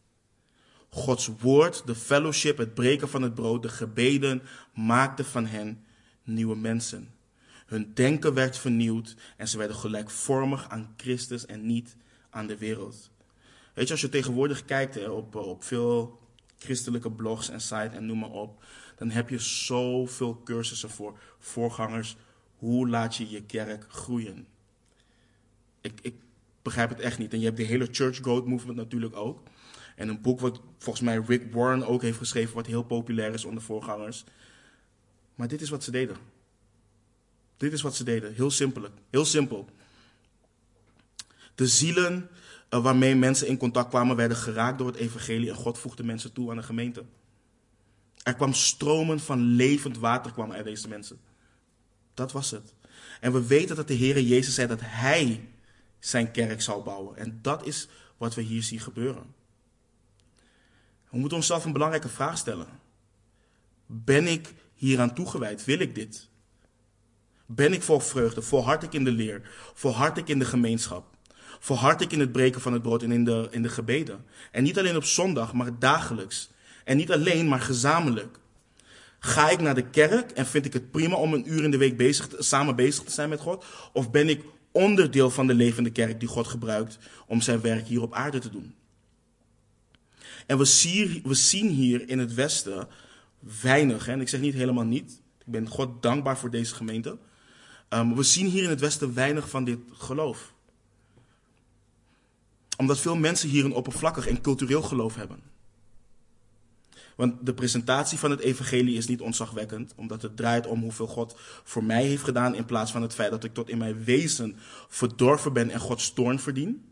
Gods woord, de fellowship, het breken van het brood, de gebeden maakten van hen nieuwe mensen. Hun denken werd vernieuwd en ze werden gelijkvormig aan Christus en niet aan de wereld. Weet je, als je tegenwoordig kijkt op, op veel christelijke blogs en sites en noem maar op, dan heb je zoveel cursussen voor voorgangers. Hoe laat je je kerk groeien? Ik, ik begrijp het echt niet. En je hebt de hele Church Growth Movement natuurlijk ook. En een boek wat volgens mij Rick Warren ook heeft geschreven, wat heel populair is onder voorgangers. Maar dit is wat ze deden. Dit is wat ze deden. Heel simpel. Heel simpel. De zielen uh, waarmee mensen in contact kwamen, werden geraakt door het evangelie en God voegde mensen toe aan de gemeente. Er kwam stromen van levend water kwam uit deze mensen. Dat was het. En we weten dat de Heer Jezus zei dat Hij zijn kerk zal bouwen. En dat is wat we hier zien gebeuren. We moeten onszelf een belangrijke vraag stellen. Ben ik hieraan toegewijd? Wil ik dit? Ben ik vol vreugde? Volhard ik in de leer? Volhard ik in de gemeenschap? Volhard ik in het breken van het brood en in de, in de gebeden? En niet alleen op zondag, maar dagelijks. En niet alleen, maar gezamenlijk. Ga ik naar de kerk en vind ik het prima om een uur in de week bezig, samen bezig te zijn met God? Of ben ik onderdeel van de levende kerk die God gebruikt om zijn werk hier op aarde te doen? En we zien, we zien hier in het Westen weinig, hè, en ik zeg niet helemaal niet, ik ben God dankbaar voor deze gemeente. Um, we zien hier in het Westen weinig van dit geloof. Omdat veel mensen hier een oppervlakkig en cultureel geloof hebben. Want de presentatie van het evangelie is niet ontzagwekkend, omdat het draait om hoeveel God voor mij heeft gedaan, in plaats van het feit dat ik tot in mijn wezen verdorven ben en Gods toorn verdien.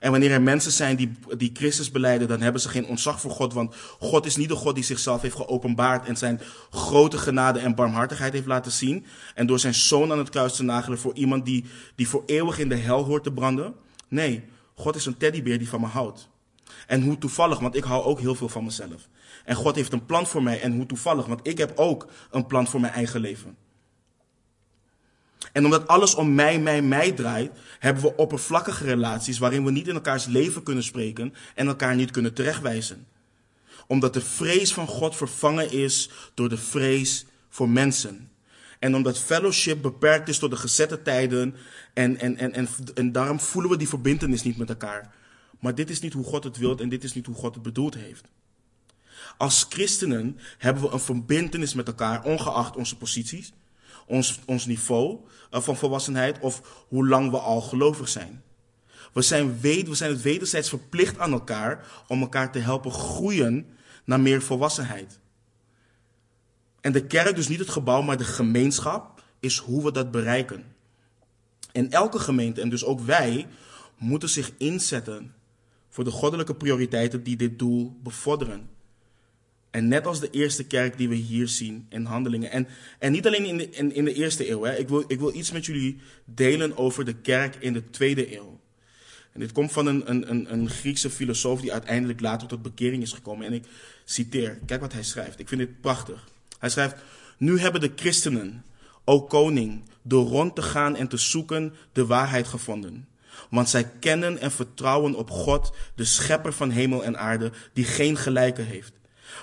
En wanneer er mensen zijn die, die Christus beleiden, dan hebben ze geen ontzag voor God. Want God is niet de God die zichzelf heeft geopenbaard en zijn grote genade en barmhartigheid heeft laten zien. En door zijn zoon aan het kruis te nagelen voor iemand die, die voor eeuwig in de hel hoort te branden. Nee, God is een teddybeer die van me houdt. En hoe toevallig, want ik hou ook heel veel van mezelf. En God heeft een plan voor mij en hoe toevallig, want ik heb ook een plan voor mijn eigen leven. En omdat alles om mij, mij, mij draait, hebben we oppervlakkige relaties waarin we niet in elkaars leven kunnen spreken en elkaar niet kunnen terechtwijzen. Omdat de vrees van God vervangen is door de vrees voor mensen. En omdat fellowship beperkt is tot de gezette tijden. En, en, en, en, en daarom voelen we die verbindenis niet met elkaar. Maar dit is niet hoe God het wilt en dit is niet hoe God het bedoeld heeft. Als christenen hebben we een verbindenis met elkaar, ongeacht onze posities, ons, ons niveau eh, van volwassenheid of hoe lang we al gelovig zijn. We zijn, we zijn het wederzijds verplicht aan elkaar om elkaar te helpen groeien naar meer volwassenheid. En de kerk, dus niet het gebouw, maar de gemeenschap, is hoe we dat bereiken. En elke gemeente, en dus ook wij, moeten zich inzetten voor de goddelijke prioriteiten die dit doel bevorderen. En net als de eerste kerk die we hier zien in handelingen. En, en niet alleen in de, in, de eerste eeuw. Hè. Ik, wil, ik wil iets met jullie delen over de kerk in de tweede eeuw. En dit komt van een, een, een Griekse filosoof die uiteindelijk later tot bekering is gekomen. En ik citeer, kijk wat hij schrijft. Ik vind dit prachtig. Hij schrijft, nu hebben de christenen, o koning, door rond te gaan en te zoeken de waarheid gevonden. Want zij kennen en vertrouwen op God, de schepper van hemel en aarde, die geen gelijke heeft.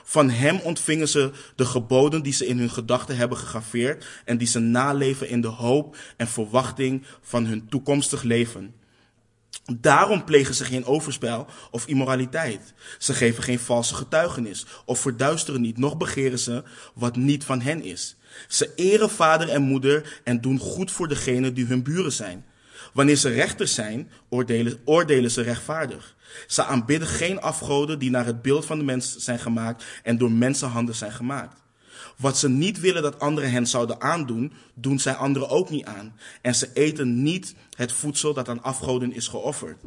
Van hem ontvingen ze de geboden die ze in hun gedachten hebben gegraveerd en die ze naleven in de hoop en verwachting van hun toekomstig leven. Daarom plegen ze geen overspel of immoraliteit. Ze geven geen valse getuigenis of verduisteren niet, nog begeren ze wat niet van hen is. Ze eren vader en moeder en doen goed voor degenen die hun buren zijn. Wanneer ze rechters zijn, oordelen, oordelen ze rechtvaardig. Ze aanbidden geen afgoden die naar het beeld van de mens zijn gemaakt en door mensenhanden zijn gemaakt. Wat ze niet willen dat anderen hen zouden aandoen, doen zij anderen ook niet aan. En ze eten niet het voedsel dat aan afgoden is geofferd.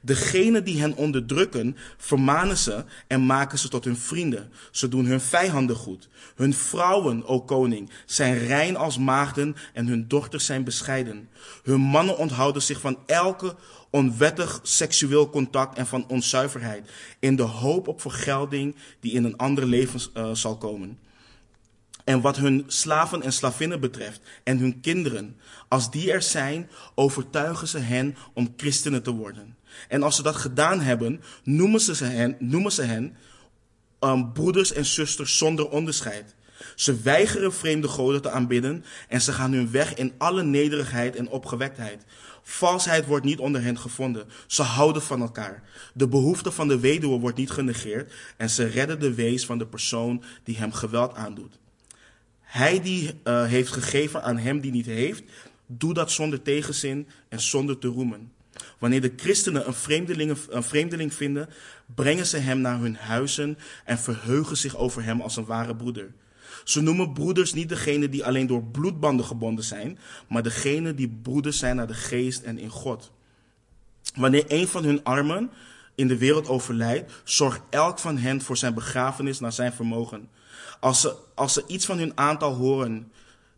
Degene die hen onderdrukken, vermanen ze en maken ze tot hun vrienden. Ze doen hun vijanden goed. Hun vrouwen, o koning, zijn rein als maagden en hun dochters zijn bescheiden. Hun mannen onthouden zich van elke onwettig seksueel contact en van onzuiverheid, in de hoop op vergelding die in een ander leven uh, zal komen. En wat hun slaven en slavinnen betreft en hun kinderen, als die er zijn, overtuigen ze hen om christenen te worden. En als ze dat gedaan hebben, noemen ze hen, noemen ze hen um, broeders en zusters zonder onderscheid. Ze weigeren vreemde goden te aanbidden en ze gaan hun weg in alle nederigheid en opgewektheid. Valsheid wordt niet onder hen gevonden. Ze houden van elkaar. De behoefte van de weduwe wordt niet genegeerd en ze redden de wees van de persoon die hem geweld aandoet. Hij die uh, heeft gegeven aan hem die niet heeft, doe dat zonder tegenzin en zonder te roemen. Wanneer de christenen een vreemdeling, een vreemdeling vinden, brengen ze hem naar hun huizen en verheugen zich over hem als een ware broeder. Ze noemen broeders niet degene die alleen door bloedbanden gebonden zijn, maar degene die broeders zijn naar de geest en in God. Wanneer een van hun armen in de wereld overlijdt, zorgt elk van hen voor zijn begrafenis naar zijn vermogen. Als ze, als ze iets van hun aantal horen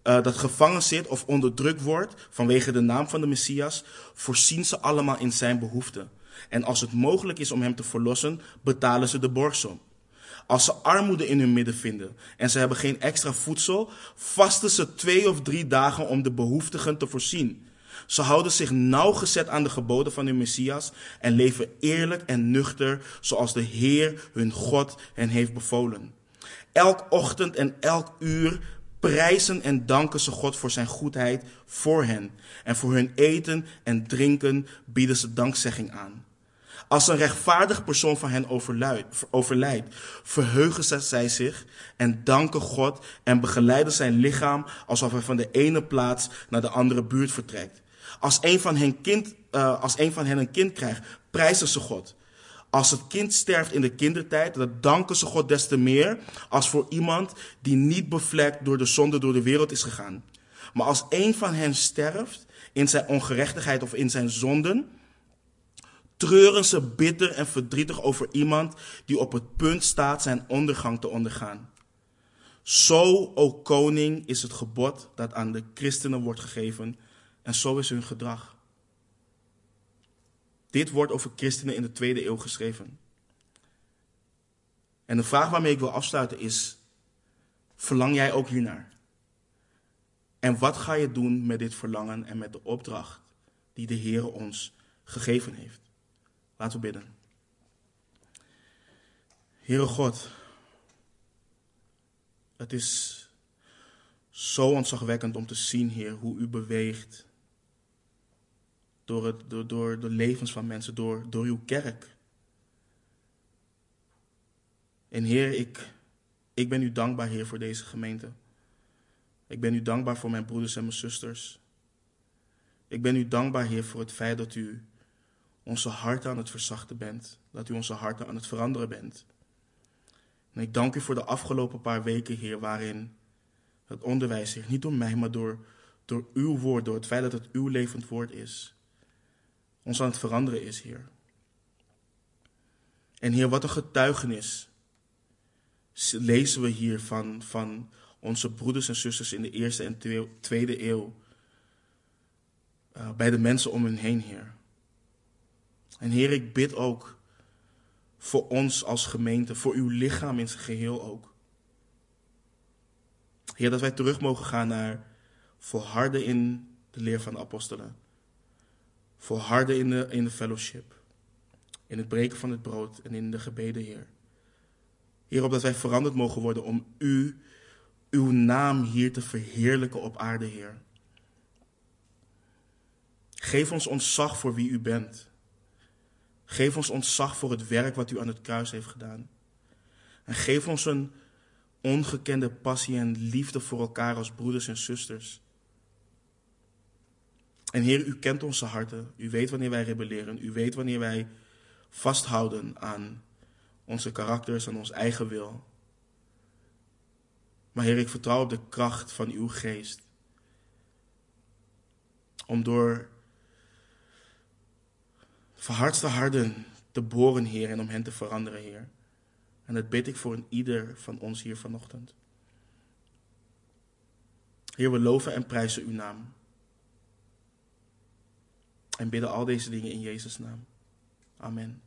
uh, dat gevangen zit of onderdrukt wordt vanwege de naam van de Messias, voorzien ze allemaal in zijn behoeften. En als het mogelijk is om hem te verlossen, betalen ze de borgsom. Als ze armoede in hun midden vinden en ze hebben geen extra voedsel, vasten ze twee of drie dagen om de behoeftigen te voorzien. Ze houden zich nauwgezet aan de geboden van hun Messias en leven eerlijk en nuchter zoals de Heer hun God hen heeft bevolen. Elk ochtend en elk uur prijzen en danken ze God voor zijn goedheid voor hen. En voor hun eten en drinken bieden ze dankzegging aan. Als een rechtvaardig persoon van hen overlijdt, verheugen zij zich en danken God en begeleiden zijn lichaam alsof hij van de ene plaats naar de andere buurt vertrekt. Als een van hen, kind, uh, als een, van hen een kind krijgt, prijzen ze God. Als het kind sterft in de kindertijd, dan danken ze God des te meer als voor iemand die niet bevlekt door de zonde door de wereld is gegaan. Maar als een van hen sterft in zijn ongerechtigheid of in zijn zonden, treuren ze bitter en verdrietig over iemand die op het punt staat zijn ondergang te ondergaan. Zo, o koning, is het gebod dat aan de christenen wordt gegeven en zo is hun gedrag. Dit wordt over christenen in de tweede eeuw geschreven. En de vraag waarmee ik wil afsluiten is: verlang jij ook hiernaar? En wat ga je doen met dit verlangen en met de opdracht die de Heer ons gegeven heeft? Laten we bidden. Heere God, het is zo ontzagwekkend om te zien, Heer, hoe u beweegt door, het, door, door de levens van mensen, door, door uw kerk. En Heer, ik, ik ben u dankbaar, Heer, voor deze gemeente. Ik ben u dankbaar voor mijn broeders en mijn zusters. Ik ben u dankbaar, Heer, voor het feit dat u onze harten aan het verzachten bent. Dat u onze harten aan het veranderen bent. En ik dank u voor de afgelopen paar weken, Heer, waarin het onderwijs, Heer, niet door mij, maar door, door uw woord, door het feit dat het uw levend woord is, ons aan het veranderen is, Heer. En Heer, wat een getuigenis lezen we hier van, van onze broeders en zusters in de eerste en tweede eeuw. Uh, bij de mensen om hun heen, Heer. En Heer, ik bid ook voor ons als gemeente, voor uw lichaam in zijn geheel ook. Heer, dat wij terug mogen gaan naar volharden in de leer van de apostelen. Volharden in de, in de fellowship. In het breken van het brood en in de gebeden, Heer. Heer, opdat wij veranderd mogen worden om u, uw naam hier te verheerlijken op aarde, Heer. Geef ons ontzag voor wie u bent. Geef ons ontzag voor het werk wat u aan het kruis heeft gedaan. En geef ons een ongekende passie en liefde voor elkaar als broeders en zusters. En Heer, u kent onze harten. U weet wanneer wij rebelleren. U weet wanneer wij vasthouden aan onze karakters en ons eigen wil. Maar Heer, ik vertrouw op de kracht van uw geest. Om door verhardste harden te boren, Heer, en om hen te veranderen, Heer. En dat bid ik voor ieder van ons hier vanochtend. Heer, we loven en prijzen uw naam. En bidden al deze dingen in Jezus' naam. Amen.